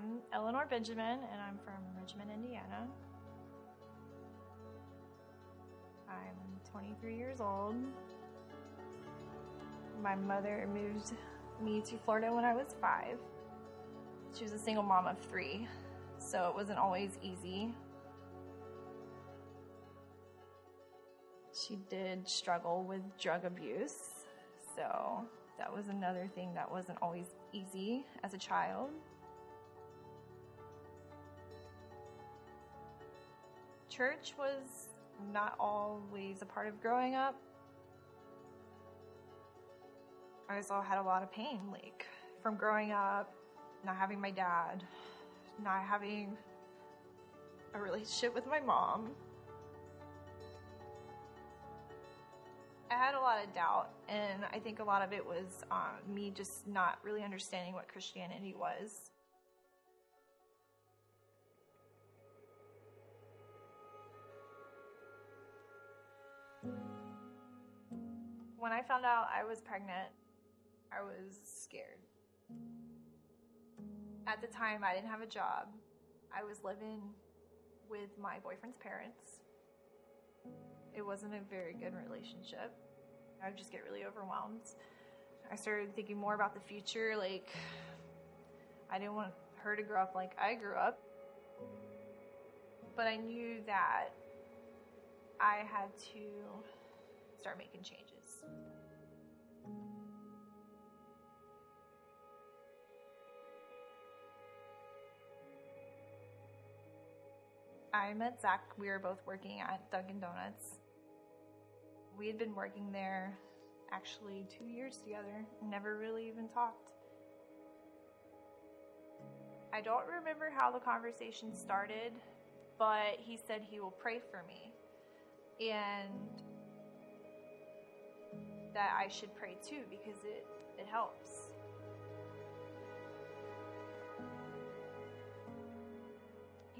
I'm Eleanor Benjamin, and I'm from Richmond, Indiana. I'm 23 years old. My mother moved me to Florida when I was five. She was a single mom of three, so it wasn't always easy. She did struggle with drug abuse, so that was another thing that wasn't always easy as a child. Church was not always a part of growing up. I also had a lot of pain, like from growing up, not having my dad, not having a relationship with my mom. I had a lot of doubt, and I think a lot of it was um, me just not really understanding what Christianity was. When I found out I was pregnant, I was scared. At the time, I didn't have a job. I was living with my boyfriend's parents. It wasn't a very good relationship. I would just get really overwhelmed. I started thinking more about the future. Like, I didn't want her to grow up like I grew up. But I knew that I had to start making changes. I met Zach. We were both working at Dunkin' Donuts. We had been working there actually two years together, never really even talked. I don't remember how the conversation started, but he said he will pray for me and that I should pray too because it, it helps.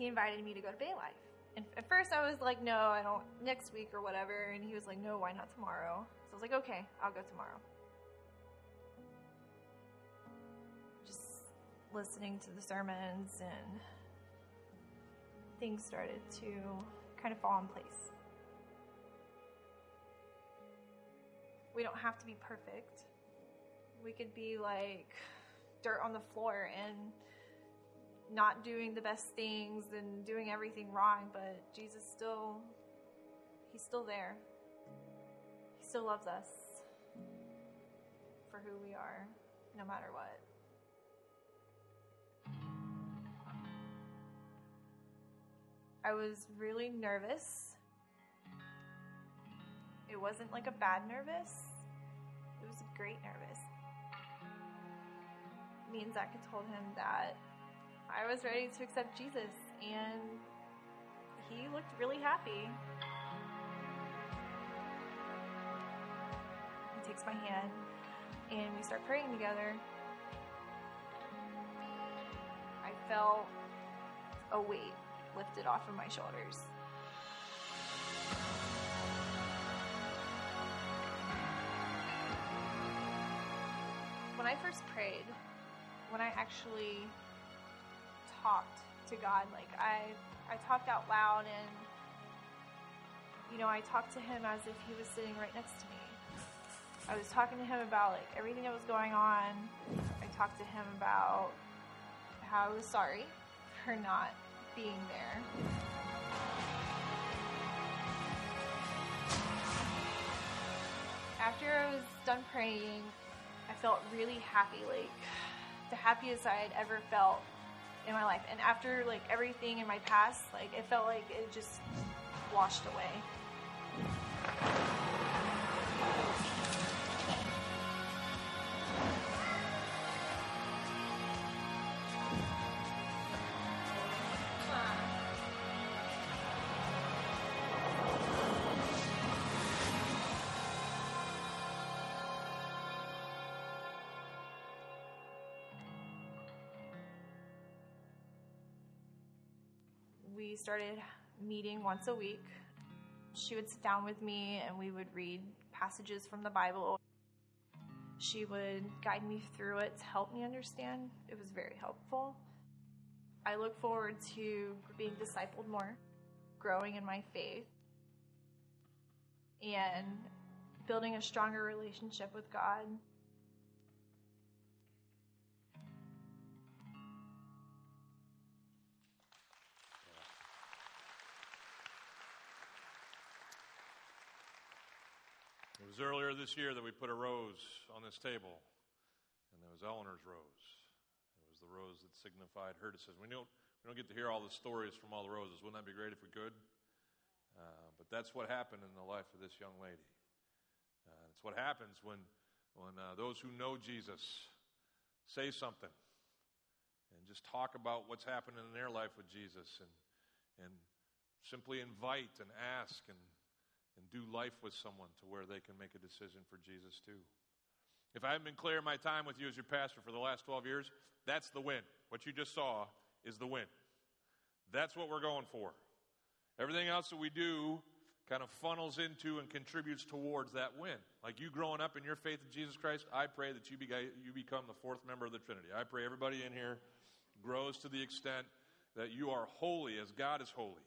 He invited me to go to Bay Life. And at first I was like, no, I don't, next week or whatever. And he was like, no, why not tomorrow? So I was like, okay, I'll go tomorrow. Just listening to the sermons and things started to kind of fall in place. We don't have to be perfect. We could be like dirt on the floor and not doing the best things and doing everything wrong, but Jesus still, He's still there. He still loves us for who we are, no matter what. I was really nervous. It wasn't like a bad nervous, it was a great nervous. Me and Zach had told him that I was ready to accept Jesus, and he looked really happy. He takes my hand, and we start praying together. I felt a weight lifted off of my shoulders. When I first prayed, when I actually talked to God. Like I, I talked out loud, and you know, I talked to Him as if He was sitting right next to me. I was talking to Him about like everything that was going on. I talked to Him about how I was sorry for not being there. After I was done praying, I felt really happy, like the happiest I had ever felt in my life. And after like everything in my past, like it felt like it just washed away. We started meeting once a week. She would sit down with me and we would read passages from the Bible. She would guide me through it to help me understand. It was very helpful. I look forward to being discipled more, growing in my faith, and building a stronger relationship with God. Earlier this year that we put a rose on this table, and that was Eleanor's rose. It was the rose that signified her decision. We don't, we don't get to hear all the stories from all the roses. Wouldn't that be great if we could? Uh, but that's what happened in the life of this young lady. Uh, it's what happens when, when uh, those who know Jesus say something and just talk about what's happening in their life with Jesus and, and simply invite and ask and and do life with someone to where they can make a decision for Jesus too. If I haven't been clear in my time with you as your pastor for the last 12 years, that's the win. What you just saw is the win. That's what we're going for. Everything else that we do kind of funnels into and contributes towards that win. Like you growing up in your faith in Jesus Christ, I pray that you, be, you become the fourth member of the Trinity. I pray everybody in here grows to the extent that you are holy as God is holy.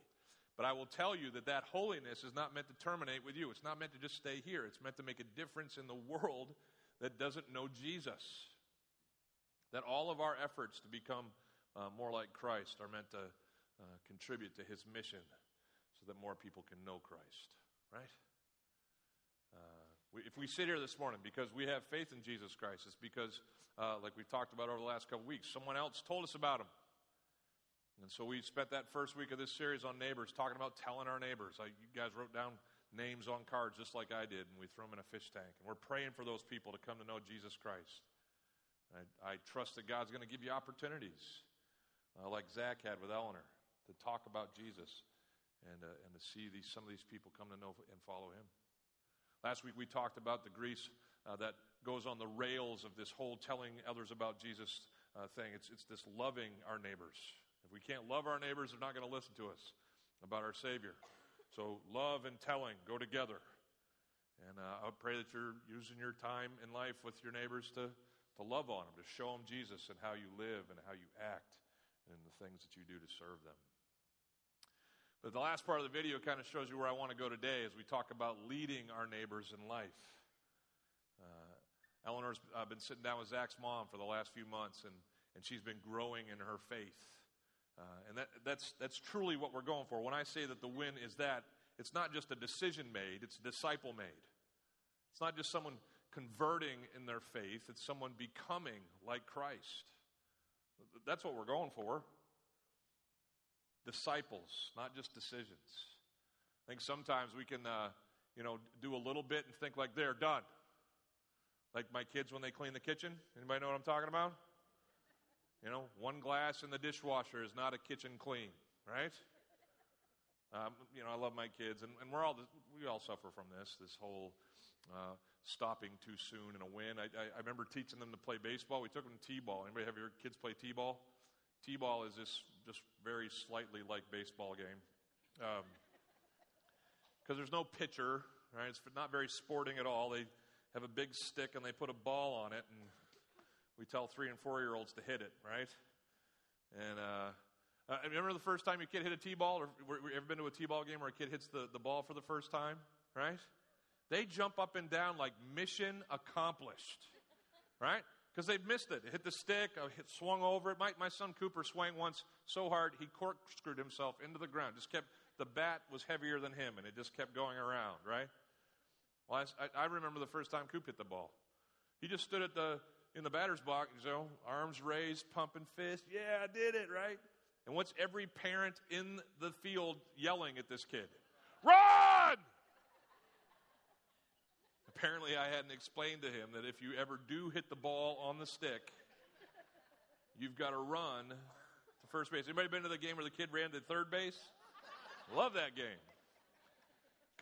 But I will tell you that that holiness is not meant to terminate with you. It's not meant to just stay here. It's meant to make a difference in the world that doesn't know Jesus. That all of our efforts to become uh, more like Christ are meant to uh, contribute to his mission so that more people can know Christ, right? Uh, we, if we sit here this morning because we have faith in Jesus Christ, it's because, uh, like we've talked about over the last couple weeks, someone else told us about him. And so we spent that first week of this series on neighbors, talking about telling our neighbors. I, you guys wrote down names on cards just like I did, and we threw them in a fish tank. And we're praying for those people to come to know Jesus Christ. I, I, trust that God's going to give you opportunities, uh, like Zach had with Eleanor, to talk about Jesus and, uh, and to see these, some of these people come to know and follow Him. Last week we talked about the grease uh, that goes on the rails of this whole telling others about Jesus uh, thing. It's, it's this loving our neighbors. We can't love our neighbors, they're not going to listen to us about our Savior. So love and telling go together. And uh, I pray that you're using your time in life with your neighbors to, to love on them, to show them Jesus and how you live and how you act and the things that you do to serve them. But the last part of the video kind of shows you where I want to go today as we talk about leading our neighbors in life. Uh, Eleanor's uh, been sitting down with Zach's mom for the last few months, and, and she's been growing in her faith. Uh, and that, that's, that's truly what we're going for. When I say that the win is that, it's not just a decision made, it's disciple made. It's not just someone converting in their faith, it's someone becoming like Christ. That's what we're going for. Disciples, not just decisions. I think sometimes we can, uh, you know, do a little bit and think like they're done. Like my kids when they clean the kitchen. Anybody know what I'm talking about? You know, one glass in the dishwasher is not a kitchen clean, right? Um, you know, I love my kids, and, and we're all we all suffer from this this whole uh, stopping too soon in a win. I, I, I, remember teaching them to play baseball. We took them to t-ball. Anybody have your kids play t-ball? T-ball is just just very slightly like baseball game, because um, there's no pitcher, right? It's not very sporting at all. They have a big stick and they put a ball on it and we tell three and four year olds to hit it, right? And uh, uh, remember the first time your kid hit a T-ball, or were, ever been to a T-ball game where a kid hits the, the ball for the first time, right? They jump up and down like mission accomplished, right? Because they've missed it. it. Hit the stick, uh, hit, swung over it. My, my son Cooper swung once so hard he corkscrewed himself into the ground. Just kept the bat was heavier than him, and it just kept going around, right? Well, I, I remember the first time Coop hit the ball. He just stood at the in the batter's box, you know, arms raised, pumping fist. Yeah, I did it, right? And what's every parent in the field yelling at this kid? Run! Apparently, I hadn't explained to him that if you ever do hit the ball on the stick, you've got to run to first base. Anybody been to the game where the kid ran to third base? Love that game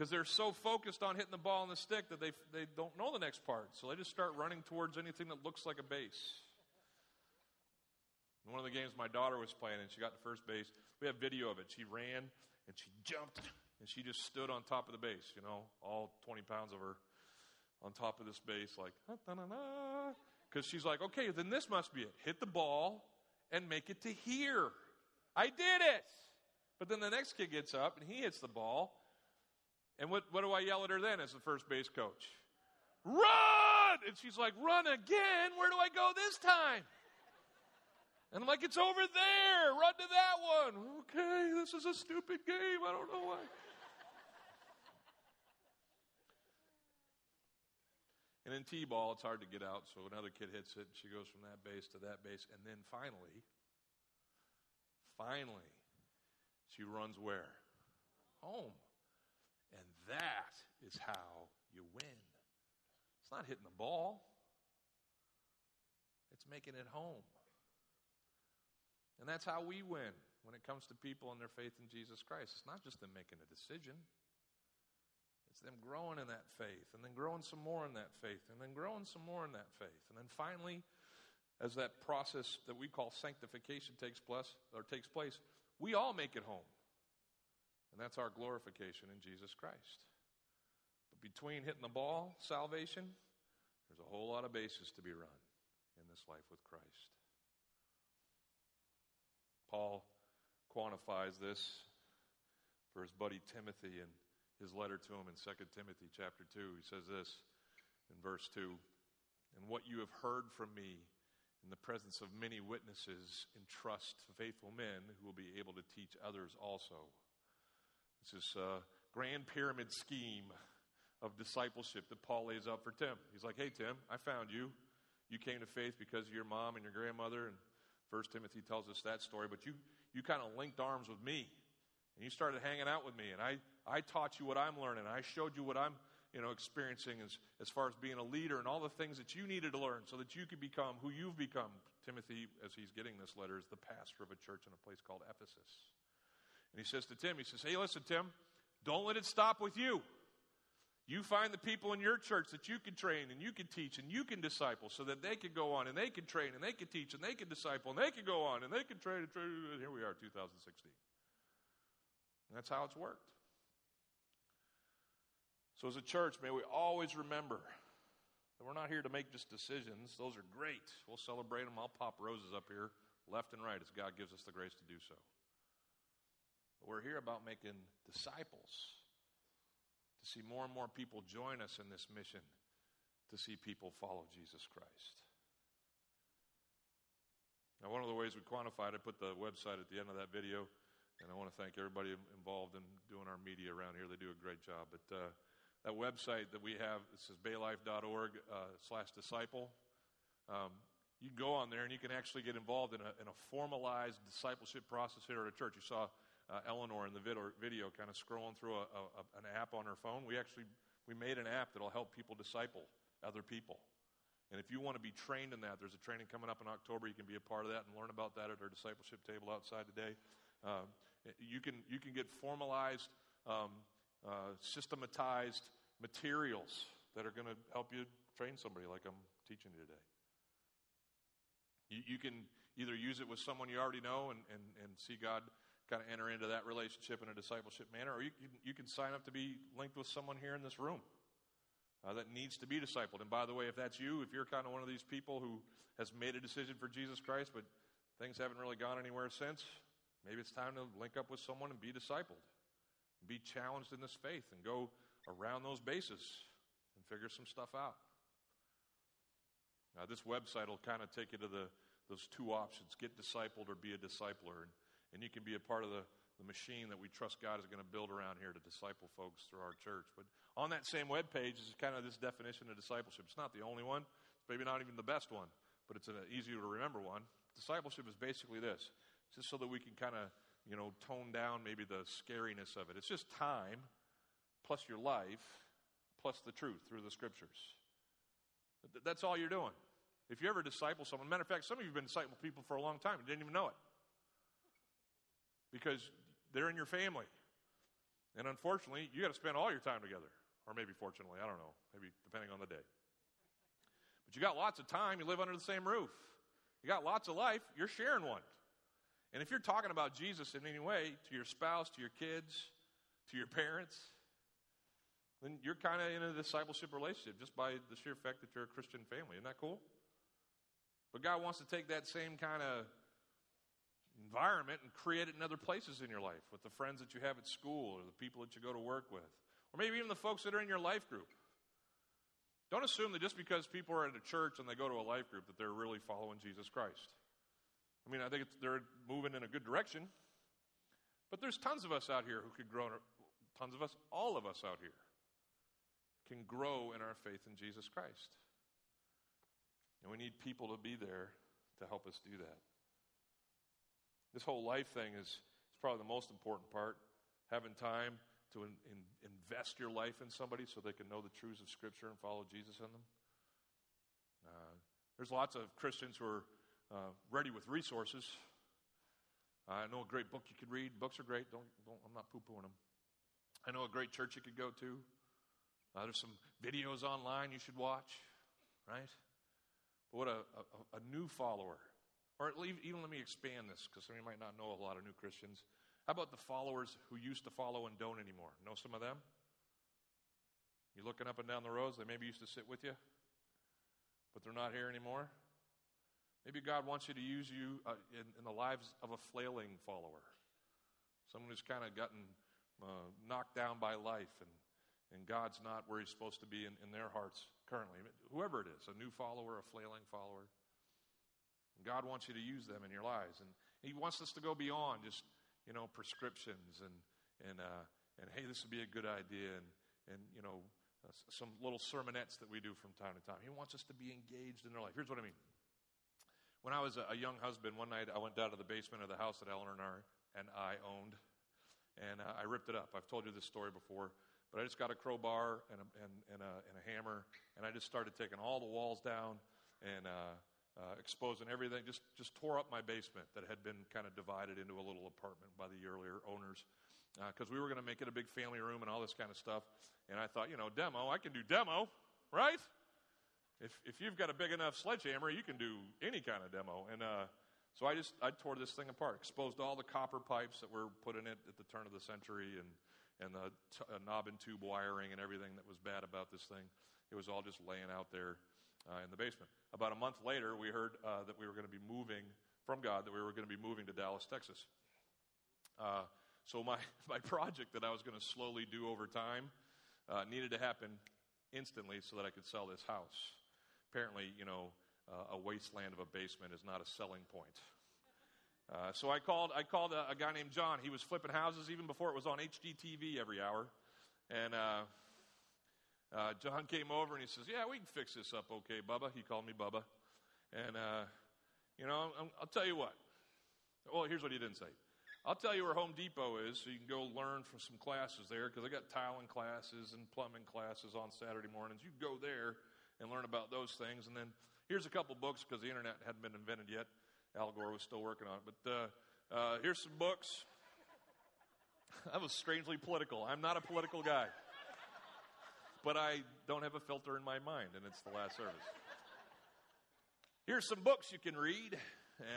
because they're so focused on hitting the ball on the stick that they, they don't know the next part. So they just start running towards anything that looks like a base. In one of the games my daughter was playing, and she got to first base, we have video of it. She ran and she jumped and she just stood on top of the base, you know, all 20 pounds of her on top of this base, like, because she's like, okay, then this must be it. Hit the ball and make it to here. I did it. But then the next kid gets up and he hits the ball. And what, what do I yell at her then as the first base coach? Run! And she's like, Run again? Where do I go this time? And I'm like, It's over there. Run to that one. Okay, this is a stupid game. I don't know why. And in T ball, it's hard to get out, so another kid hits it, and she goes from that base to that base. And then finally, finally, she runs where? Home. That is how you win. It's not hitting the ball, it's making it home. And that's how we win when it comes to people and their faith in Jesus Christ. It's not just them making a decision, it's them growing in that faith, and then growing some more in that faith, and then growing some more in that faith. And then finally, as that process that we call sanctification takes place, or takes place, we all make it home. And that's our glorification in Jesus Christ. But between hitting the ball, salvation, there's a whole lot of bases to be run in this life with Christ. Paul quantifies this for his buddy Timothy in his letter to him in 2 Timothy chapter 2. He says this in verse 2 And what you have heard from me in the presence of many witnesses, entrust faithful men who will be able to teach others also. It's this uh, grand pyramid scheme of discipleship that Paul lays out for Tim. He's like, hey, Tim, I found you. You came to faith because of your mom and your grandmother. And First Timothy tells us that story. But you, you kind of linked arms with me. And you started hanging out with me. And I, I taught you what I'm learning. I showed you what I'm you know, experiencing as, as far as being a leader and all the things that you needed to learn so that you could become who you've become. Timothy, as he's getting this letter, is the pastor of a church in a place called Ephesus. And he says to Tim, he says, Hey, listen, Tim, don't let it stop with you. You find the people in your church that you can train and you can teach and you can disciple so that they can go on and they can train and they can teach and they can disciple and they can go on and they can train and train. And here we are, 2016. And that's how it's worked. So, as a church, may we always remember that we're not here to make just decisions. Those are great. We'll celebrate them. I'll pop roses up here left and right as God gives us the grace to do so. But we're here about making disciples, to see more and more people join us in this mission, to see people follow Jesus Christ. Now, one of the ways we quantified, I put the website at the end of that video, and I want to thank everybody involved in doing our media around here. They do a great job. But uh, that website that we have, it says baylife.org uh, slash disciple. Um, you can go on there and you can actually get involved in a, in a formalized discipleship process here at a church. You saw uh, Eleanor in the video, video kind of scrolling through a, a, an app on her phone. We actually we made an app that'll help people disciple other people. And if you want to be trained in that, there's a training coming up in October. You can be a part of that and learn about that at our discipleship table outside today. Um, you can you can get formalized, um, uh, systematized materials that are going to help you train somebody like I'm teaching you today. You, you can either use it with someone you already know and, and, and see God kind of enter into that relationship in a discipleship manner, or you can, you can sign up to be linked with someone here in this room uh, that needs to be discipled. And by the way, if that's you, if you're kind of one of these people who has made a decision for Jesus Christ, but things haven't really gone anywhere since, maybe it's time to link up with someone and be discipled, be challenged in this faith, and go around those bases and figure some stuff out. Now, this website will kind of take you to the, those two options get discipled or be a discipler. And and you can be a part of the, the machine that we trust God is going to build around here to disciple folks through our church. But on that same web page is kind of this definition of discipleship. It's not the only one, it's maybe not even the best one, but it's an easier to remember one. Discipleship is basically this just so that we can kind of, you know, tone down maybe the scariness of it. It's just time plus your life plus the truth through the scriptures. That's all you're doing. If you ever disciple someone, matter of fact, some of you have been discipling people for a long time, you didn't even know it because they're in your family. And unfortunately, you got to spend all your time together. Or maybe fortunately, I don't know, maybe depending on the day. But you got lots of time, you live under the same roof. You got lots of life, you're sharing one. And if you're talking about Jesus in any way to your spouse, to your kids, to your parents, then you're kind of in a discipleship relationship just by the sheer fact that you're a Christian family. Isn't that cool? But God wants to take that same kind of environment and create it in other places in your life with the friends that you have at school or the people that you go to work with, or maybe even the folks that are in your life group. Don't assume that just because people are at a church and they go to a life group that they're really following Jesus Christ. I mean, I think they're moving in a good direction, but there's tons of us out here who could grow, tons of us, all of us out here can grow in our faith in Jesus Christ. And we need people to be there to help us do that. This whole life thing is, is probably the most important part. Having time to in, in, invest your life in somebody so they can know the truths of Scripture and follow Jesus in them. Uh, there's lots of Christians who are uh, ready with resources. I know a great book you could read. Books are great. Don't, don't I'm not poo-pooing them. I know a great church you could go to. Uh, there's some videos online you should watch, right? But what a, a, a new follower, or even let me expand this because some of you might not know a lot of new Christians. How about the followers who used to follow and don't anymore? Know some of them? You're looking up and down the roads, they maybe used to sit with you, but they're not here anymore. Maybe God wants you to use you uh, in, in, the lives of a flailing follower, someone who's kind of gotten uh, knocked down by life and and God's not where He's supposed to be in, in their hearts currently. Whoever it is, a new follower, a flailing follower. God wants you to use them in your lives. And He wants us to go beyond just, you know, prescriptions and, and, uh, and hey, this would be a good idea and, and you know, uh, some little sermonettes that we do from time to time. He wants us to be engaged in their life. Here's what I mean. When I was a, a young husband, one night I went down to the basement of the house that Eleanor and I owned, and uh, I ripped it up. I've told you this story before. But I just got a crowbar and a, and, and, a, and a hammer, and I just started taking all the walls down and uh, uh, exposing everything. Just, just tore up my basement that had been kind of divided into a little apartment by the earlier owners because uh, we were going to make it a big family room and all this kind of stuff. And I thought, you know, demo, I can do demo, right? If, if you've got a big enough sledgehammer, you can do any kind of demo. And uh, so I just I tore this thing apart, exposed all the copper pipes that were put in it at the turn of the century, and and the t- uh, knob and tube wiring and everything that was bad about this thing. It was all just laying out there uh, in the basement. About a month later, we heard uh, that we were going to be moving from God, that we were going to be moving to Dallas, Texas. Uh, so my, my project that I was going to slowly do over time uh, needed to happen instantly so that I could sell this house. Apparently, you know, uh, a wasteland of a basement is not a selling point. Uh, so I called, I called a, a, guy named John. He was flipping houses even before it was on HGTV every hour. And uh, John came over and he says, Yeah, we can fix this up okay, Bubba. He called me Bubba. And, uh, you know, i will tell you what. Well, here's what he didn't say. I'll tell you where Home Depot is so you can go learn from some classes there because I got tiling classes and plumbing classes on Saturday mornings. You go there and learn about those things. And then here's a couple books because the internet hadn't been invented yet. Al Gore was still working on it. But uh, uh, here's some books. that was strangely political. I'm not a political guy. But I don't have a filter in my mind, and it's the last service. Here's some books you can read.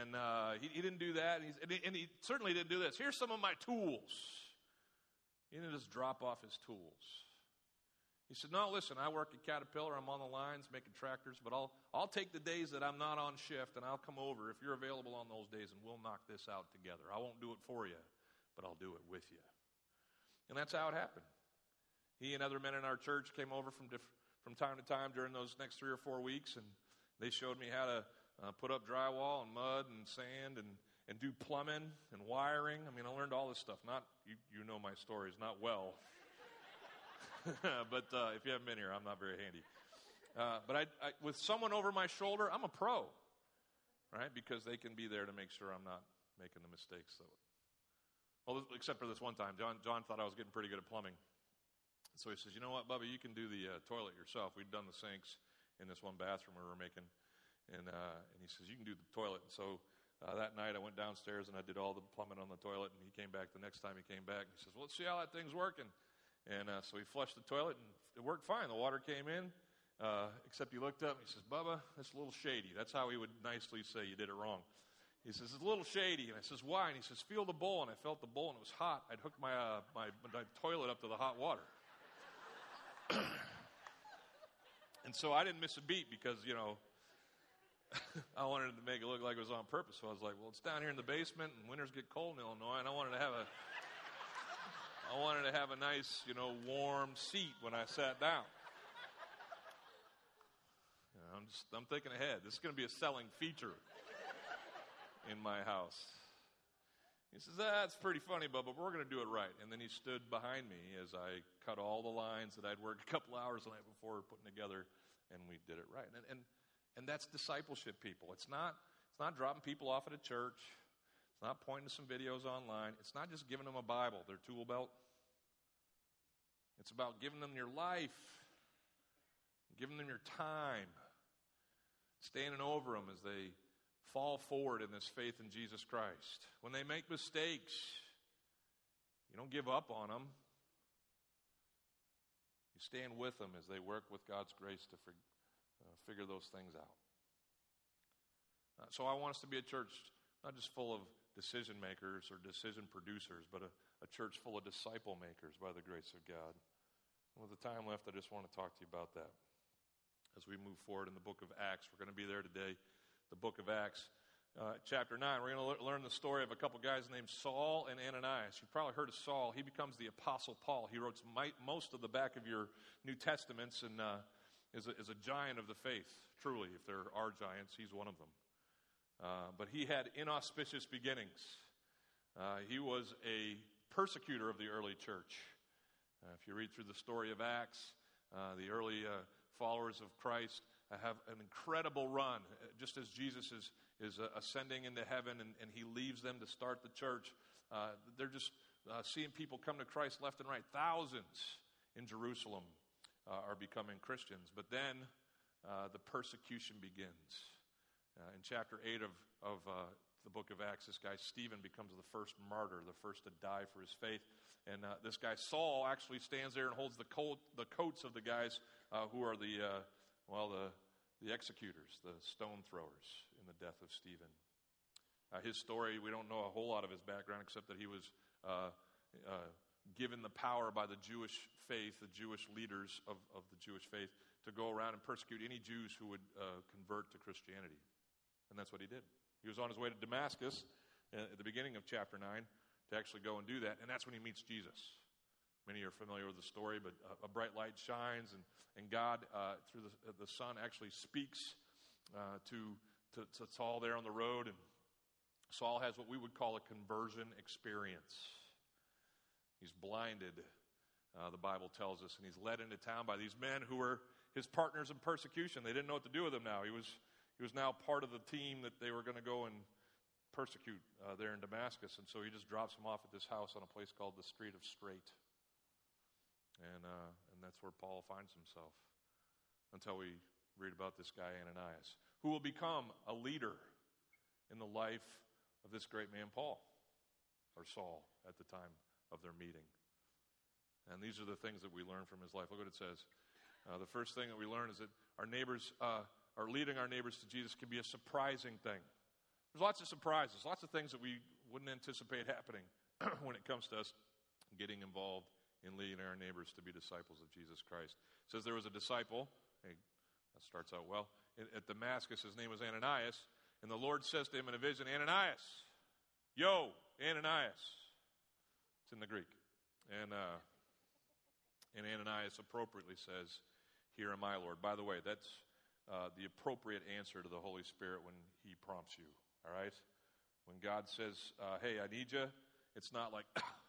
And uh, he, he, didn't do that. And, and, he, and he certainly didn't do this. Here's some of my tools. He didn't just drop off his tools. He said, No, listen, I work at Caterpillar. I'm on the lines making tractors, but I'll, I'll take the days that I'm not on shift and I'll come over if you're available on those days and we'll knock this out together. I won't do it for you, but I'll do it with you. And that's how it happened. He and other men in our church came over from, diff- from time to time during those next three or four weeks and they showed me how to uh, put up drywall and mud and sand and, and do plumbing and wiring. I mean, I learned all this stuff. Not, you, you know my stories, not well. but uh, if you haven't been here, I'm not very handy. Uh, but I, I, with someone over my shoulder, I'm a pro, right? Because they can be there to make sure I'm not making the mistakes. That, well, except for this one time, John, John thought I was getting pretty good at plumbing. So he says, "You know what, Bubba? You can do the uh, toilet yourself. We'd done the sinks in this one bathroom we were making, and uh, and he says you can do the toilet." And so uh, that night I went downstairs and I did all the plumbing on the toilet. And he came back the next time he came back. He says, "Well, let's see how that thing's working." And uh, so he flushed the toilet and it worked fine. The water came in, uh, except he looked up and he says, Bubba, that's a little shady. That's how he would nicely say you did it wrong. He says, it's a little shady. And I says, why? And he says, feel the bowl. And I felt the bowl and it was hot. I'd hooked my, uh, my, my toilet up to the hot water. and so I didn't miss a beat because, you know, I wanted to make it look like it was on purpose. So I was like, well, it's down here in the basement, and winters get cold in Illinois, and I wanted to have a, I wanted to have a nice, you know, warm seat when I sat down. You know, I'm just, I'm thinking ahead. This is going to be a selling feature in my house. He says, That's pretty funny, Bubba, but we're going to do it right. And then he stood behind me as I cut all the lines that I'd worked a couple hours the night before putting together, and we did it right. And, and, and that's discipleship, people. It's not, it's not dropping people off at a church, it's not pointing to some videos online, it's not just giving them a Bible, their tool belt. It's about giving them your life, giving them your time, standing over them as they fall forward in this faith in Jesus Christ. When they make mistakes, you don't give up on them. You stand with them as they work with God's grace to fig- uh, figure those things out. Uh, so I want us to be a church not just full of decision makers or decision producers, but a, a church full of disciple makers by the grace of God. And with the time left, I just want to talk to you about that as we move forward in the book of Acts. We're going to be there today the book of Acts. Uh, chapter 9, we're going to learn the story of a couple guys named Saul and Ananias. You've probably heard of Saul. He becomes the Apostle Paul. He wrote most of the back of your New Testaments and uh, is, a, is a giant of the faith, truly. If there are giants, he's one of them. Uh, but he had inauspicious beginnings. Uh, he was a persecutor of the early church. Uh, if you read through the story of Acts, uh, the early followers of Christ have an incredible run, just as Jesus is, is uh, ascending into heaven and, and he leaves them to start the church. Uh, they're just uh, seeing people come to Christ left and right. Thousands in Jerusalem uh, are becoming Christians. But then uh, the persecution begins. in chapter 8 of, of the book of Acts, this guy Stephen becomes the first martyr, the first to die for his faith. And this guy Saul actually stands there and holds the, coat, the coats of the guys who are the, well, the, the executors, the stone throwers in the death of Stephen. Uh, his story, we don't know a whole lot of his background except that he was uh, uh, given the power by the Jewish faith, the Jewish leaders of, of the Jewish faith, to go around and persecute any Jews who would uh, convert to Christianity. And that's what he did. He was on his way to Damascus uh, at the beginning of chapter 9 to actually go and do that, and that's when he meets Jesus. Many are familiar with the story, but a, bright light shines, and, and God, uh, through the, the Son, actually speaks uh, to, to, to Saul there on the road. And Saul has what we would call a conversion experience. He's blinded, uh, the Bible tells us, and he's led into town by these men who were his partners in persecution. They didn't know what to do with him now. He was, he was now part of the team that they were going to go and persecute uh, there in Damascus. And so he just drops him off at this house on a place called the Street of Straight. And, uh, and that's where Paul finds himself until we read about this guy, Ananias, who will become a leader in the life of this great man, Paul, or Saul, at the time of their meeting. And these are the things that we learn from his life. Look what it says. Uh, the first thing that we learn is that our neighbors, uh, are leading our neighbors to Jesus can be a surprising thing. There's lots of surprises, lots of things that we wouldn't anticipate happening when it comes to us getting involved in leading our neighbors to be disciples of Jesus Christ. It says there was a disciple, hey, that starts out well, at Damascus. His name was Ananias, and the Lord says to him in a vision, Ananias, yo, Ananias. It's in the Greek. And, uh, and Ananias appropriately says, Here am I, Lord. By the way, that's uh, the appropriate answer to the Holy Spirit when He prompts you, all right? When God says, uh, Hey, I need you, it's not like,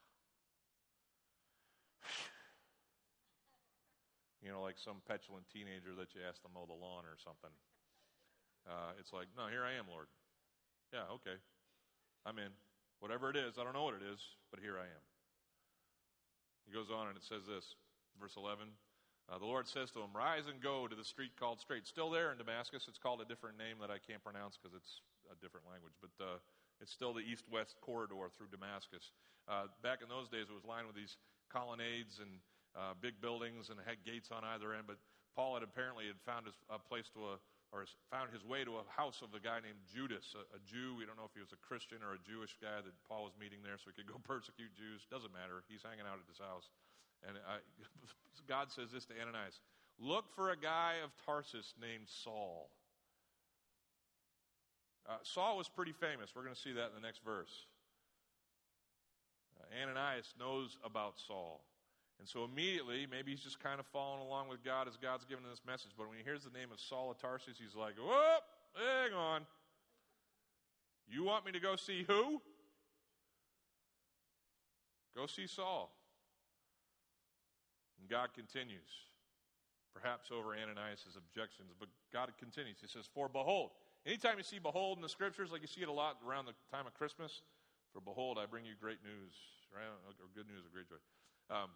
you know, like some petulant teenager that you ask to mow the lawn or something. Uh, it's like, no, here I am, Lord. Yeah, okay. I'm in. Whatever it is, I don't know what it is, but here I am. He goes on and it says this, verse 11. Uh, the Lord says to him, Rise and go to the street called Straight. Still there in Damascus. It's called a different name that I can't pronounce because it's a different language, but uh, it's still the east west corridor through Damascus. Uh, back in those days, it was lined with these colonnades and uh, big buildings and had gates on either end. But Paul had apparently had found his, a place to a, or found his way to a house of a guy named Judas, a, a, Jew. We don't know if he was a Christian or a Jewish guy that Paul was meeting there, so he could go persecute Jews. Doesn't matter. He's hanging out at his house. And I, God says this to Ananias Look for a guy of Tarsus named Saul. Uh, Saul was pretty famous. We're going to see that in the next verse. Uh, Ananias knows about Saul. And so immediately, maybe he's just kind of following along with God as God's giving him this message. But when he hears the name of Saul of Tarsus, he's like, whoop, hang on. You want me to go see who? Go see Saul. And God continues, perhaps over Ananias' objections, but God continues. He says, For behold, anytime you see behold in the scriptures, like you see it a lot around the time of Christmas, for behold, I bring you great news? Or good news or great joy. Um,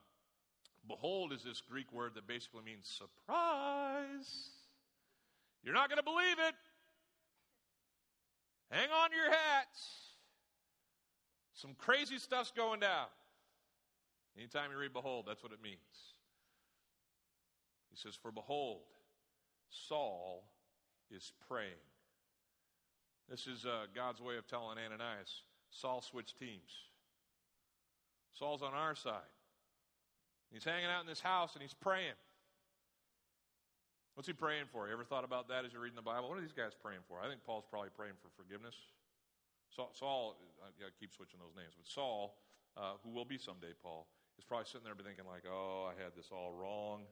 behold is this Greek word that basically means surprise. You're not going to believe it. Hang on your hats. Some crazy stuff's going down. Anytime you read behold, that's what it means. He says, For behold, Saul is praying. This is uh, God's way of telling Ananias Saul switched teams. Saul's on our side. He's hanging out in this house and he's praying. What's he praying for? You ever thought about that as you're reading the Bible? What are these guys praying for? I think Paul's probably praying for forgiveness. Saul, Saul I keep switching those names, but Saul, uh, who will be someday Paul, is probably sitting there thinking like, "Oh, I had this all wrong.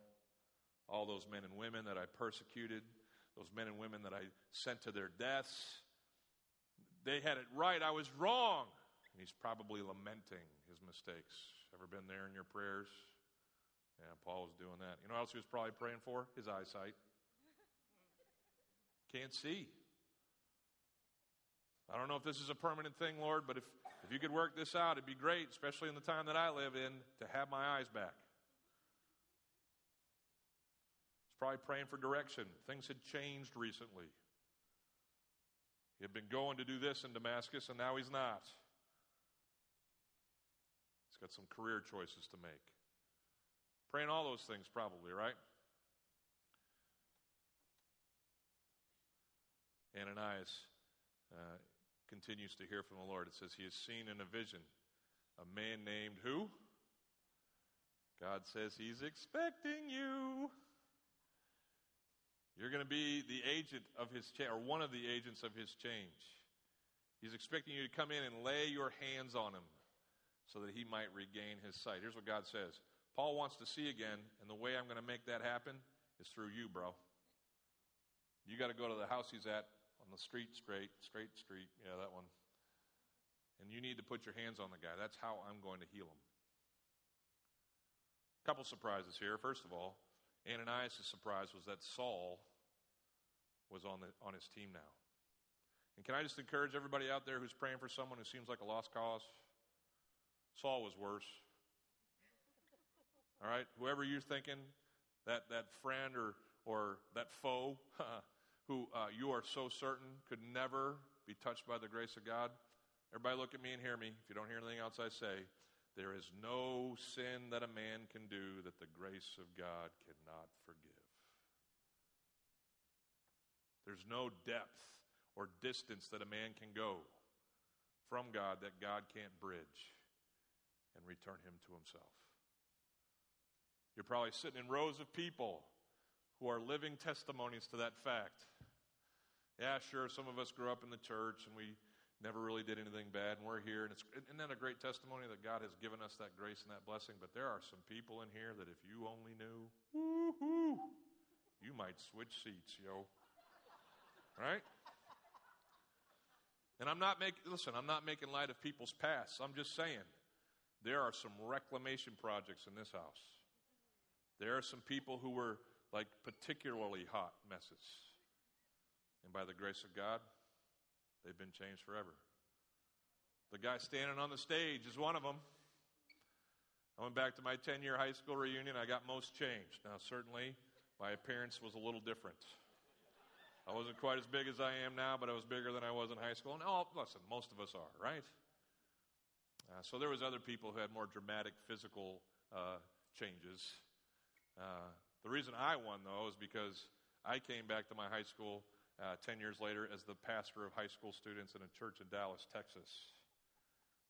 All those men and women that I persecuted, those men and women that I sent to their deaths, they had it right. I was wrong." And he's probably lamenting his mistakes. Ever been there in your prayers? Yeah, Paul was doing that. You know what else he was probably praying for? His eyesight. Can't see. I don't know if this is a permanent thing, Lord, but if, if you could work this out, it'd be great, especially in the time that I live in, to have my eyes back. He's probably praying for direction. Things had changed recently. He had been going to do this in Damascus, and now he's not. He's got some career choices to make. Praying all those things, probably, right? Ananias uh, continues to hear from the Lord. It says, He has seen in a vision a man named who? God says, He's expecting you. You're going to be the agent of His change, or one of the agents of His change. He's expecting you to come in and lay your hands on Him so that He might regain His sight. Here's what God says Paul wants to see again, and the way I'm going to make that happen is through you, bro. You got to go to the house he's at on the street, straight, straight street. Yeah, that one. And you need to put your hands on the guy. That's how I'm going to heal him. A couple surprises here. First of all, Ananias' surprise was that Saul was on, the, on his team now. And can I just encourage everybody out there who's praying for someone who seems like a lost cause? Saul was worse. All right? Whoever you're thinking, that, that friend or, or that foe who uh, you are so certain could never be touched by the grace of God, everybody look at me and hear me. If you don't hear anything else I say, there is no sin that a man can do that the grace of God cannot forgive. There's no depth or distance that a man can go from God that God can't bridge and return him to himself. You're probably sitting in rows of people who are living testimonies to that fact. Yeah, sure, some of us grew up in the church and we never really did anything bad, and we're here. And it's, isn't that a great testimony that God has given us that grace and that blessing? But there are some people in here that if you only knew, woo-hoo, you might switch seats, yo. Right? And I'm not making, listen, I'm not making light of people's past. I'm just saying there are some reclamation projects in this house. There are some people who were like particularly hot messes. And by the grace of God, they've been changed forever. The guy standing on the stage is one of them. I went back to my 10 year high school reunion. I got most changed. Now, certainly, my appearance was a little different. I wasn't quite as big as I am now, but I was bigger than I was in high school. And oh, listen, most of us are, right? Uh, so there was other people who had more dramatic physical uh, changes. Uh, the reason I won, though, is because I came back to my high school uh, 10 years later as the pastor of high school students in a church in Dallas, Texas.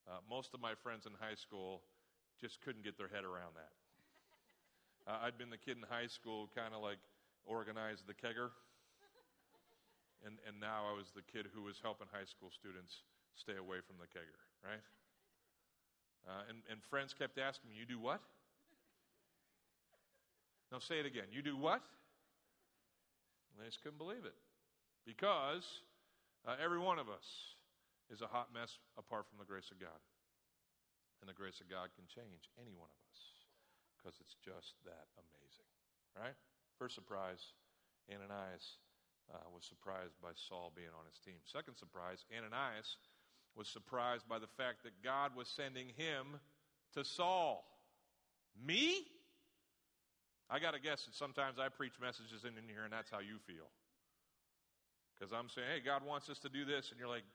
Uh, most of my friends in high school just couldn't get their head around that. Uh, I'd been the kid in high school, kind of like organized the kegger. And, and now I was the kid who was helping high school students stay away from the kegger, right? Uh, and, and friends kept asking me, You do what? Now say it again. You do what? They just couldn't believe it. Because uh, every one of us is a hot mess apart from the grace of God. And the grace of God can change any one of us because it's just that amazing, right? First surprise, Ananias uh, was surprised by Saul being on his team. Second surprise, Ananias was surprised by the fact that God was sending him to Saul. Me? I got to guess that sometimes I preach messages in, here and that's how you feel. Because I'm saying, hey, God wants us to do this, and you're like,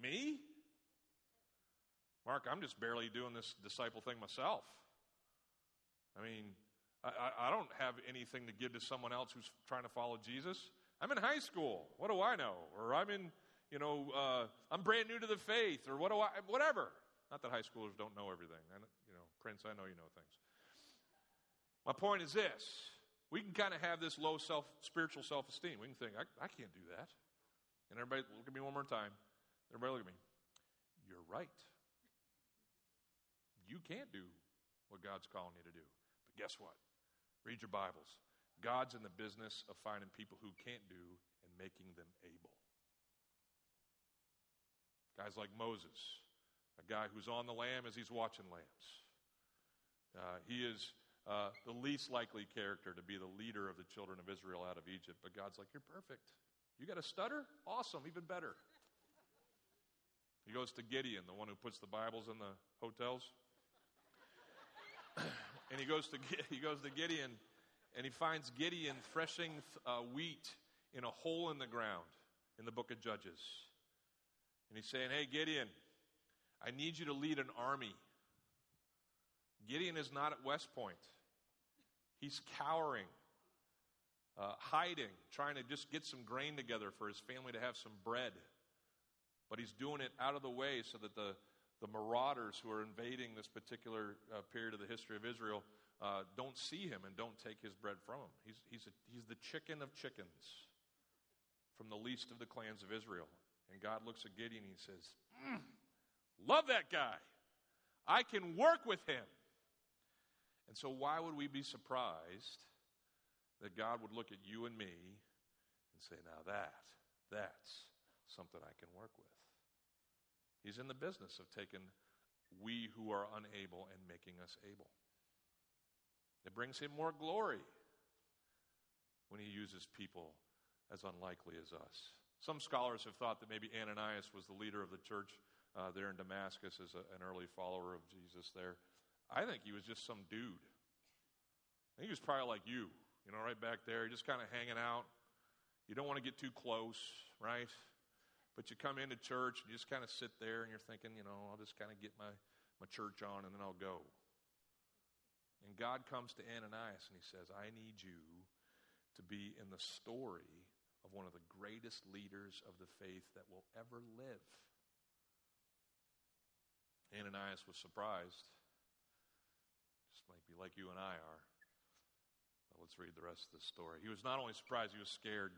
me? Mark, I'm just barely doing this disciple thing myself. I mean, I, I, don't have anything to give to someone else who's trying to follow Jesus. I'm in high school. What do I know? Or I'm in, you know, uh, I'm brand new to the faith, or what do I, whatever. Not that high schoolers don't know everything. I, you know, Prince, I know you know things. My point is this we can kind of have this low self, spiritual self esteem. We can think, I, I can't do that. And everybody, look at me one more time. Everybody, look at me. You're right. You can't do what God's calling you to do. But guess what? Read your Bibles. God's in the business of finding people who can't do and making them able. Guys like Moses, a guy who's on the lam as he's watching lambs. Uh, he is uh, the least likely character to be the leader of the children of Israel out of Egypt, but God's like, You're perfect. You got a stutter? Awesome, even better. He goes to Gideon, the one who puts the Bibles in the hotels. and he goes to he goes to Gideon and he finds Gideon threshing uh, wheat in a hole in the ground in the book of Judges. And he's saying, Hey, Gideon, I need you to lead an army. Gideon is not at West Point, he's cowering. Uh, hiding, trying to just get some grain together for his family to have some bread. But he's doing it out of the way so that the, the marauders who are invading this particular uh, period of the history of Israel uh, don't see him and don't take his bread from him. He's, he's, a, he's the chicken of chickens from the least of the clans of Israel. And God looks at Gideon and he says, mm, Love that guy. I can work with him. And so, why would we be surprised that God would look at you and me and say, Now that, that's something I can work with? He's in the business of taking we who are unable and making us able. It brings him more glory when he uses people as unlikely as us. Some scholars have thought that maybe Ananias was the leader of the church uh, there in Damascus as a, an early follower of Jesus there. I think he was just some dude. I think he was probably like you, you know, right back there, just kind of hanging out. You don't want to get too close, right? But you come into church and you just kind of sit there and you're thinking, you know, I'll just kind of get my, my church on and then I'll go. And God comes to Ananias and he says, I need you to be in the story of one of the greatest leaders of the faith that will ever live. Ananias was surprised. Might be like you and I are. Well, let's read the rest of the story. He was not only surprised, he was scared.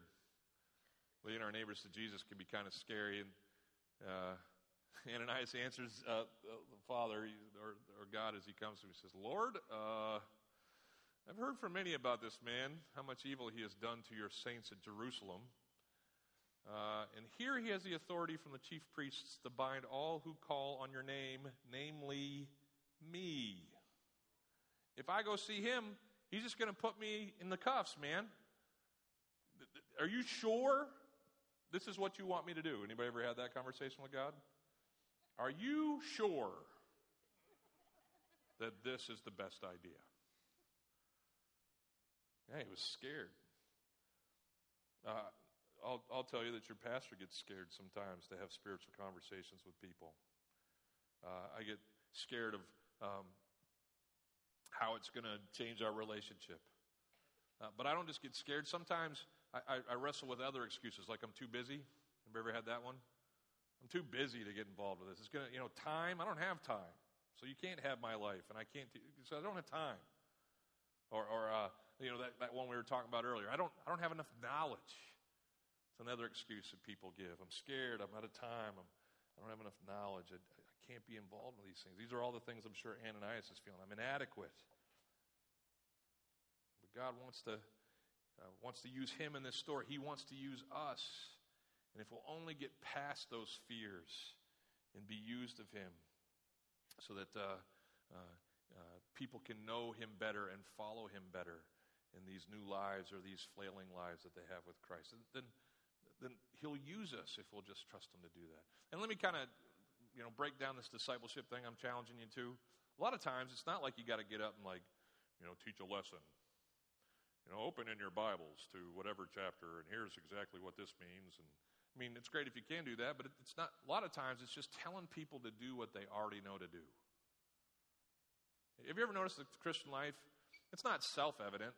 Leading our neighbors to Jesus can be kind of scary. And uh, Ananias answers uh, the Father or, or, God as he comes to him. He says, Lord, uh, I've heard from many about this man, how much evil he has done to your saints at Jerusalem. Uh, and here he has the authority from the chief priests to bind all who call on your name, namely me. If I go see him, he's just going to put me in the cuffs, man. Are you sure this is what you want me to do? Anybody ever had that conversation with God? Are you sure that this is the best idea? Yeah, he was scared. Uh, I'll, I'll tell you that your pastor gets scared sometimes to have spiritual conversations with people. Uh, I get scared of um, how it's going to change our relationship. Uh, but I don't just get scared. Sometimes I, I, I, wrestle with other excuses, like I'm too busy. Have you ever had that one? I'm too busy to get involved with this. It's going to, you know, time, I don't have time. So you can't have my life, and I can't, so I don't have time. Or, or uh, you know, that, that one we were talking about earlier. I don't, I don't have enough knowledge It's another excuse that people give. I'm scared. I'm out of time. I'm, I don't have enough knowledge. I can't be involved in these things. These are all the things I'm sure Ananias is feeling. I'm inadequate. But God wants to, uh, wants to use him in this story. He wants to use us. And if we'll only get past those fears and be used of him so that uh, uh, uh, people can know him better and follow him better in these new lives or these flailing lives that they have with Christ, then, then he'll use us if we'll just trust him to do that. And let me kind of you know, break down this discipleship thing I'm challenging you to. A lot of times it's not like you got to get up and like, you know, teach a lesson. You know, open in your Bibles to whatever chapter, and here's exactly what this means. And I mean, it's great if you can do that, but it's not. A lot of times, it's just telling people to do what they already know to do. Have you ever noticed the Christian life? It's not self-evident.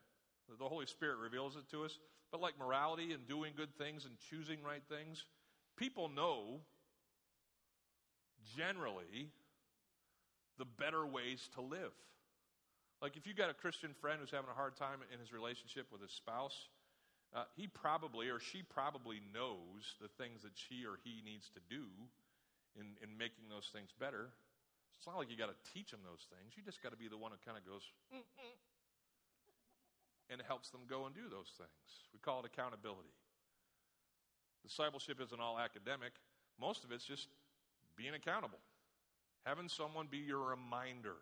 The Holy Spirit reveals it to us. But like morality and doing good things and choosing right things, people know generally the better ways to live. Like if you've got a Christian friend who's having a hard time in his relationship with his spouse, uh, he probably or she probably knows the things that she or he needs to do in, in making those things better. It's not like you got to teach them those things. You just got to be the one who kind of goes, Mm-mm, and helps them go and do those things. We call it accountability. Discipleship isn't all academic, most of it's just being accountable, having someone be your reminder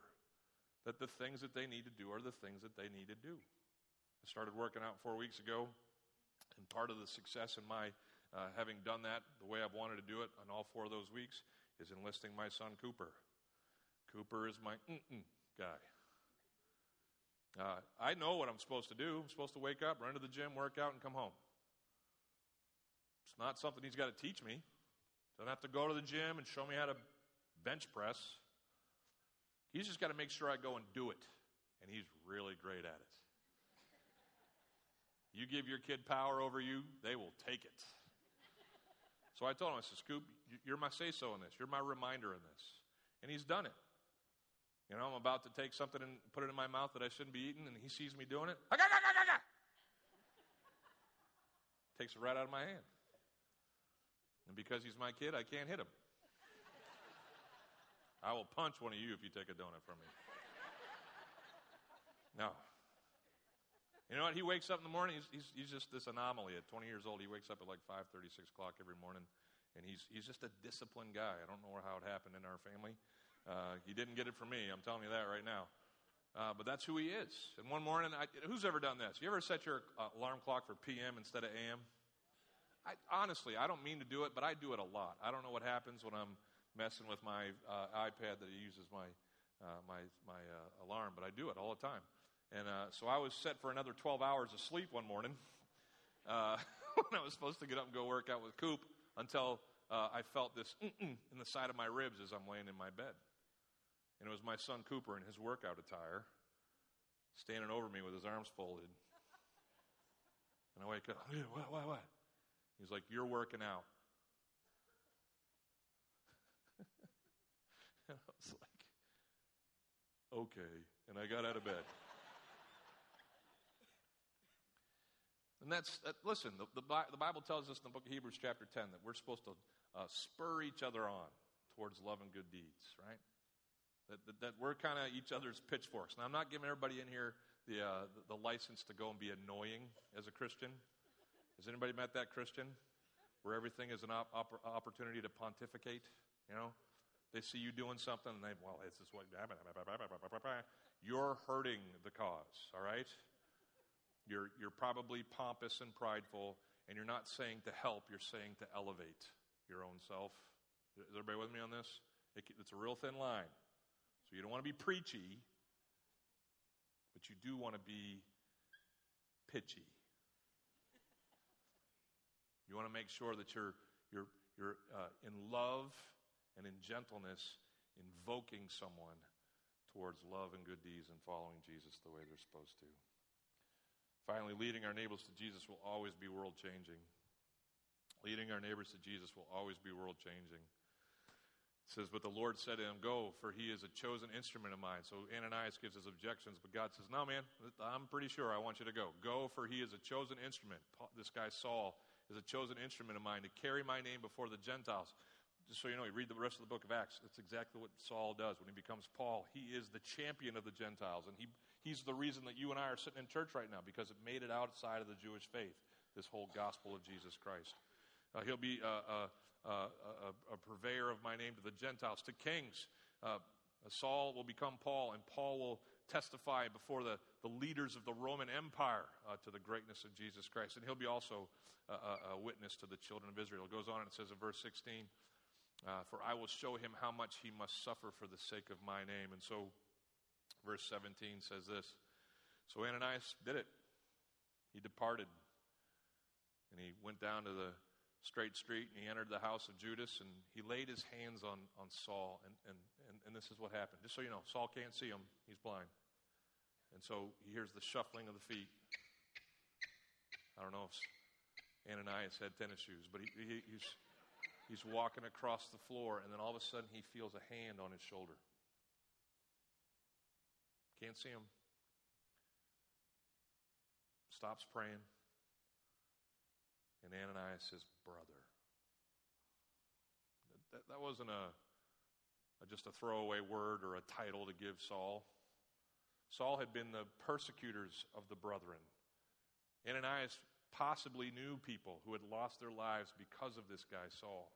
that the things that they need to do are the things that they need to do. I started working out four weeks ago, and part of the success in my uh, having done that the way I've wanted to do it on all four of those weeks is enlisting my son Cooper. Cooper is my guy. Uh, I know what I'm supposed to do. I'm supposed to wake up, run to the gym, work out, and come home. It's not something he's got to teach me. Doesn't have to go to the gym and show me how to bench press. He's just got to make sure I go and do it. And he's really great at it. You give your kid power over you, they will take it. So I told him, I said, Scoop, you're my say so in this. You're my reminder in this. And he's done it. You know, I'm about to take something and put it in my mouth that I shouldn't be eating, and he sees me doing it. Takes it right out of my hand. And because he's my kid, I can't hit him. I will punch one of you if you take a donut from me. No. You know what? He wakes up in the morning. He's, he's, he's just this anomaly. At 20 years old, he wakes up at like 5 6 o'clock every morning. And he's, he's just a disciplined guy. I don't know how it happened in our family. Uh, he didn't get it from me. I'm telling you that right now. Uh, but that's who he is. And one morning, I, who's ever done this? You ever set your uh, alarm clock for PM instead of AM? I, honestly, I don't mean to do it, but I do it a lot. I don't know what happens when I'm messing with my uh, iPad that uses my uh, my my uh, alarm, but I do it all the time. And uh, so I was set for another 12 hours of sleep one morning uh, when I was supposed to get up and go work out with Coop until uh, I felt this in the side of my ribs as I'm laying in my bed. And it was my son Cooper in his workout attire standing over me with his arms folded. And I wake up, what, what, what? He's like, You're working out. and I was like, Okay. And I got out of bed. and that's, that, listen, the, the, the, Bible tells us in the book of Hebrews, chapter 10, that we're supposed to uh, spur each other on towards love and good deeds, right? That, that, that we're kind of each other's pitchforks. Now, I'm not giving everybody in here the, uh, the, the license to go and be annoying as a Christian. Has anybody met that Christian? Where everything is an op- op- opportunity to pontificate, you know? They see you doing something and they, well, this is what, you're hurting the cause, all right? You're, you're probably pompous and prideful, and you're not saying to help, you're saying to elevate your own self. Is everybody with me on this? It, it's a real thin line. So you don't want to be preachy, but you do want to be pitchy. You want to make sure that you're, you're, you're uh, in love and in gentleness, invoking someone towards love and good deeds and following Jesus the way they're supposed to. Finally, leading our neighbors to Jesus will always be world changing. Leading our neighbors to Jesus will always be world changing. It says, But the Lord said to him, Go, for he is a chosen instrument of mine. So Ananias gives his objections, but God says, No, man, I'm pretty sure I want you to go. Go, for he is a chosen instrument. This guy, Saul, is a chosen instrument of mine to carry my name before the Gentiles. Just so you know, you read the rest of the book of Acts, that's exactly what Saul does. When he becomes Paul, he is the champion of the Gentiles. And he, he's the reason that you and I are sitting in church right now because it made it outside of the Jewish faith, this whole gospel of Jesus Christ. Uh, he'll be a, a, a, a, purveyor of my name to the Gentiles, to kings. Uh, Saul will become Paul, and Paul will testify before the, the leaders of the Roman Empire uh, to the greatness of Jesus Christ. And he'll be also a, a, witness to the children of Israel. It goes on and it says in verse 16, uh, For I will show him how much he must suffer for the sake of my name. And so, verse 17 says this So Ananias did it. He departed. And he went down to the straight street and he entered the house of Judas and he laid his hands on, on Saul. And, and, and, and this is what happened. Just so you know, Saul can't see him, he's blind. And so he hears the shuffling of the feet. I don't know if Ananias had tennis shoes, but he, he, he's, he's walking across the floor, and then all of a sudden he feels a hand on his shoulder. Can't see him. Stops praying. And Ananias says, Brother. That, that wasn't a, a, just a throwaway word or a title to give Saul. Saul had been the persecutors of the brethren. Ananias possibly knew people who had lost their lives because of this guy, Saul.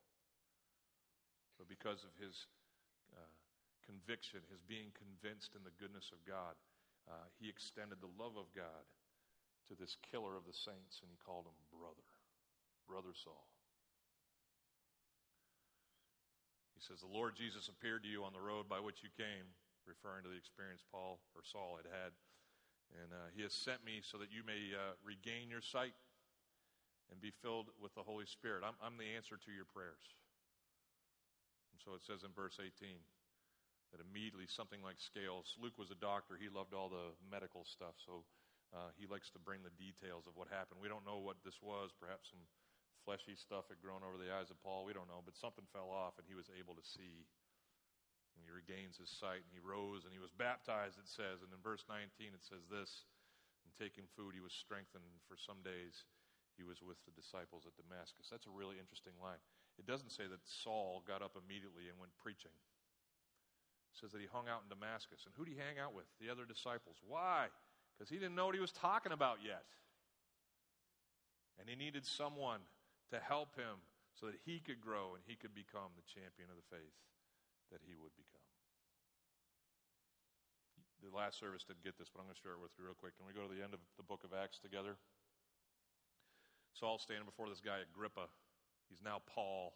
But because of his uh, conviction, his being convinced in the goodness of God, uh, he extended the love of God to this killer of the saints, and he called him brother, brother Saul. He says, The Lord Jesus appeared to you on the road by which you came referring to the experience Paul or Saul had had. And uh, he has sent me so that you may uh, regain your sight and be filled with the Holy Spirit. I'm, I'm the answer to your prayers. And so it says in verse 18 that immediately something like scales. Luke was a doctor, he loved all the medical stuff, so uh, he likes to bring the details of what happened. We don't know what this was. Perhaps some fleshy stuff had grown over the eyes of Paul. We don't know, but something fell off and he was able to see and he regains his sight, and he rose and he was baptized, it says. And in verse 19, it says this And taking food, he was strengthened. For some days, he was with the disciples at Damascus. That's a really interesting line. It doesn't say that Saul got up immediately and went preaching. It says that he hung out in Damascus. And who did he hang out with? The other disciples. Why? Because he didn't know what he was talking about yet. And he needed someone to help him so that he could grow and he could become the champion of the faith that he would become. The last service didn't get this, but I'm going to share it with you real quick. Can we go to the end of the book of Acts together? Saul's standing before this guy Agrippa. He's now Paul.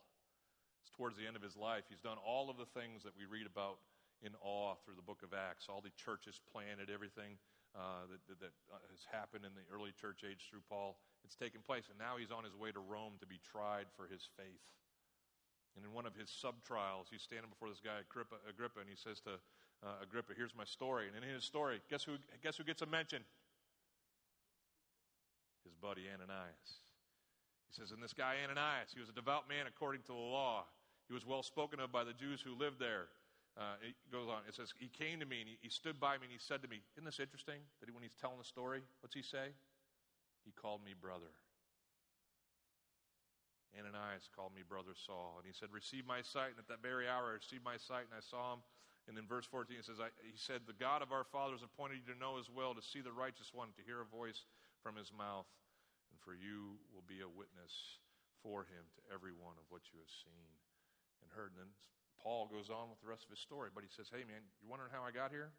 It's towards the end of his life. He's done all of the things that we read about in awe through the book of Acts. All the churches planted, everything uh, that, that, that, has happened in the early church age through Paul. It's taken place. And now he's on his way to Rome to be tried for his faith. And in one of his sub trials, he's standing before this guy, Agrippa, Agrippa and he says to uh, Agrippa, Here's my story. And in his story, guess who, guess who gets a mention? His buddy Ananias. He says, And this guy Ananias, he was a devout man according to the law. He was well spoken of by the Jews who lived there. Uh, it goes on. It says, He came to me and he, he stood by me and he said to me, Isn't this interesting? That when he's telling the story, what's he say? He called me brother. Ananias called me brother Saul. And he said, Receive my sight. And at that very hour, I received my sight and I saw him. And in verse 14, it says, He said, The God of our fathers appointed you to know his will, to see the righteous one, to hear a voice from his mouth. And for you will be a witness for him to everyone of what you have seen and heard. And then Paul goes on with the rest of his story, but he says, Hey, man, you wondering how I got here?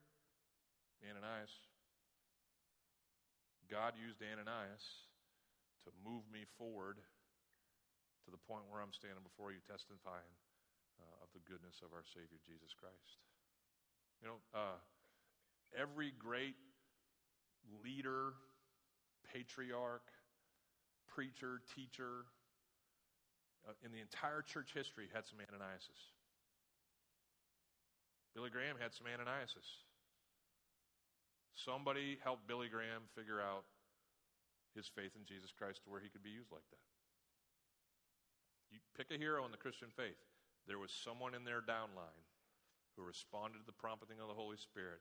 Ananias. God used Ananias to move me forward to the point where I'm standing before you testifying uh, of the goodness of our Savior Jesus Christ. You know, uh, every great leader, patriarch, preacher, teacher uh, in the entire church history had some Ananiases. Billy Graham had some Ananiases. Somebody helped Billy Graham figure out his faith in Jesus Christ to where he could be used like that. You pick a hero in the Christian faith. There was someone in their downline who responded to the prompting of the Holy Spirit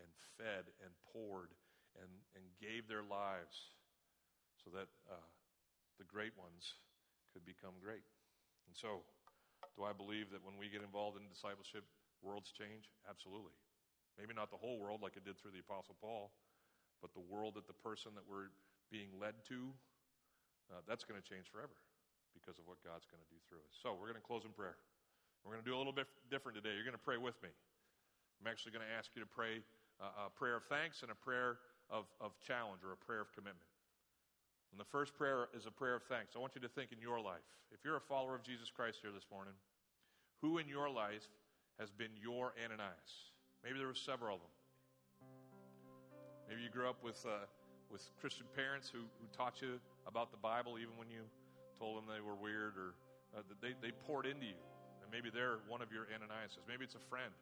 and fed and poured and, and gave their lives so that uh, the great ones could become great. And so, do I believe that when we get involved in discipleship, worlds change? Absolutely. Maybe not the whole world like it did through the Apostle Paul, but the world that the person that we're being led to, uh, that's going to change forever because of what God's going to do through us. So, we're going to close in prayer. We're going to do a little bit different today. You're going to pray with me. I'm actually going to ask you to pray uh, a prayer of thanks and a prayer of, of challenge or a prayer of commitment. And the first prayer is a prayer of thanks. I want you to think in your life. If you're a follower of Jesus Christ here this morning, who in your life has been your Ananias? Maybe there were several of them. Maybe you grew up with, uh, with Christian parents who, who taught you about the Bible even when you told them they were weird or uh, they, they poured into you. And maybe they're one of your Ananiases. Maybe it's a friend.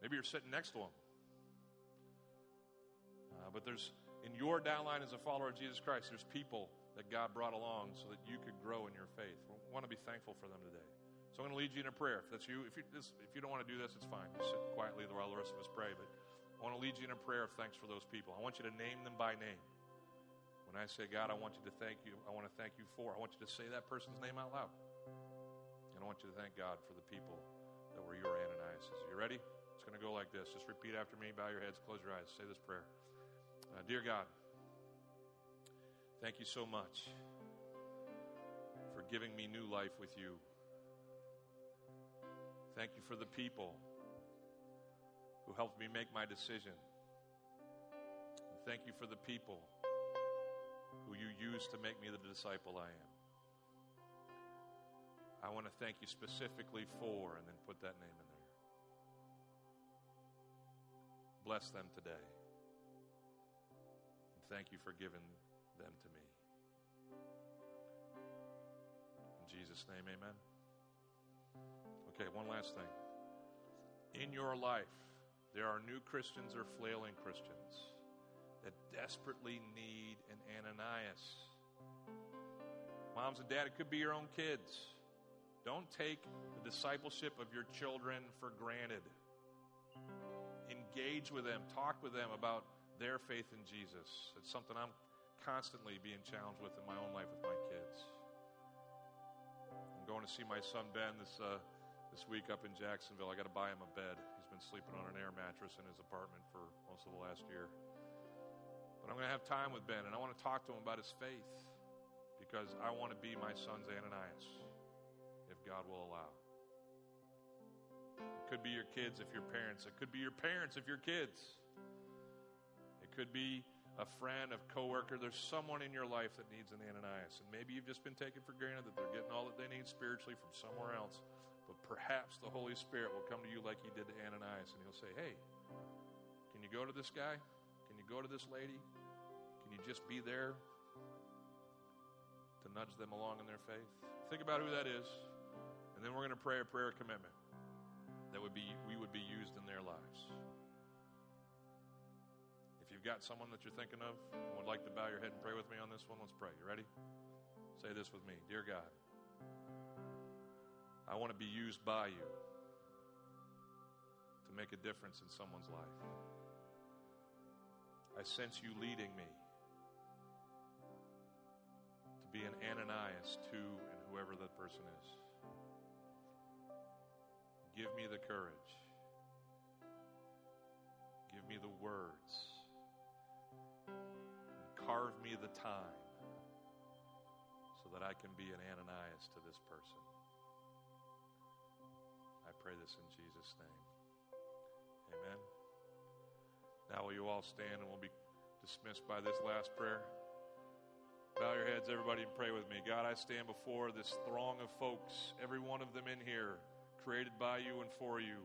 Maybe you're sitting next to them. Uh, but there's in your downline as a follower of Jesus Christ, there's people that God brought along so that you could grow in your faith. We want to be thankful for them today. So I'm going to lead you in a prayer. If that's you, if you, this, if you don't want to do this, it's fine. Just sit quietly while the rest of us pray. But I want to lead you in a prayer of thanks for those people. I want you to name them by name. When I say, God, I want you to thank you, I want to thank you for, I want you to say that person's name out loud. And I want you to thank God for the people that were your Ananias. You ready? It's going to go like this. Just repeat after me, bow your heads, close your eyes, say this prayer. Uh, dear God, thank you so much for giving me new life with you. Thank you for the people who helped me make my decision. Thank you for the people who you used to make me the disciple I am. I want to thank you specifically for, and then put that name in there. Bless them today. And Thank you for giving them to me. In Jesus' name, amen. Okay, one last thing. In your life, there are new Christians or flailing Christians that desperately need an Ananias. Moms and dad, it could be your own kids. Don't take the discipleship of your children for granted. Engage with them, talk with them about their faith in Jesus. It's something I'm constantly being challenged with in my own life with my kids. I'm going to see my son Ben this uh, this week up in Jacksonville. I got to buy him a bed. He's been sleeping on an air mattress in his apartment for most of the last year. But I'm going to have time with Ben, and I want to talk to him about his faith because I want to be my son's Ananias, if God will allow. It could be your kids if you're parents. It could be your parents if you're kids It could be a friend, a coworker. There's someone in your life that needs an Ananias. And maybe you've just been taken for granted that they're getting all that they need spiritually from somewhere else. But perhaps the Holy Spirit will come to you like he did to Ananias and he'll say, Hey, can you go to this guy? Can you go to this lady? Can you just be there to nudge them along in their faith? Think about who that is. And then we're going to pray a prayer of commitment that would be we would be used in their lives If you've got someone that you're thinking of and would like to bow your head and pray with me on this one, let's pray. You ready? Say this with me Dear God, I want to be used by you to make a difference in someone's life. I sense you leading me be an Ananias to and whoever that person is. Give me the courage. Give me the words carve me the time so that I can be an Ananias to this person. I pray this in Jesus' name. Amen. Now, will you all stand and we'll be dismissed by this last prayer? Bow your heads, everybody, and pray with me. God, I stand before this throng of folks, every one of them in here, created by you and for you.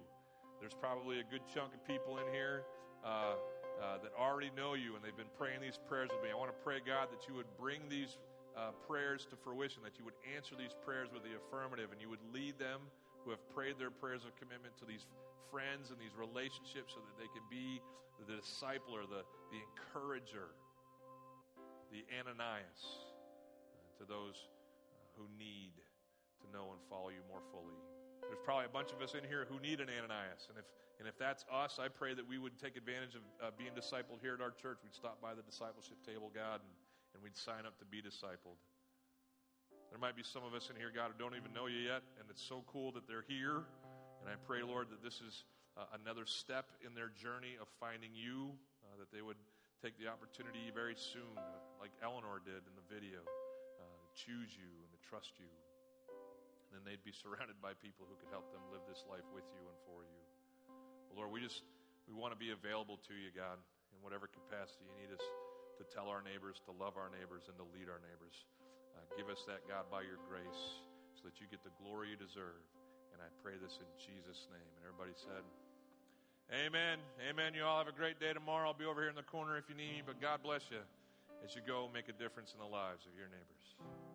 There's probably a good chunk of people in here. Uh, uh, that already know you and they've been praying these prayers with me. I want to pray, God, that you would bring these uh, prayers to fruition, that you would answer these prayers with the affirmative, and you would lead them who have prayed their prayers of commitment to these friends and these relationships so that they can be the discipler, the, the encourager, the Ananias uh, to those uh, who need to know and follow you more fully. There's probably a bunch of us in here who need an Ananias. And if, and if that's us, I pray that we would take advantage of uh, being discipled here at our church. We'd stop by the discipleship table, God, and, and we'd sign up to be discipled. There might be some of us in here, God, who don't even know you yet, and it's so cool that they're here. And I pray, Lord, that this is uh, another step in their journey of finding you, uh, that they would take the opportunity very soon, like Eleanor did in the video, uh, to choose you and to trust you. And then they'd be surrounded by people who could help them live this life with you and for you. But Lord, we just we want to be available to you, God, in whatever capacity you need us to tell our neighbors, to love our neighbors, and to lead our neighbors. Uh, give us that, God, by your grace, so that you get the glory you deserve. And I pray this in Jesus' name. And everybody said, Amen. Amen. You all have a great day tomorrow. I'll be over here in the corner if you need me, but God bless you as you go make a difference in the lives of your neighbors.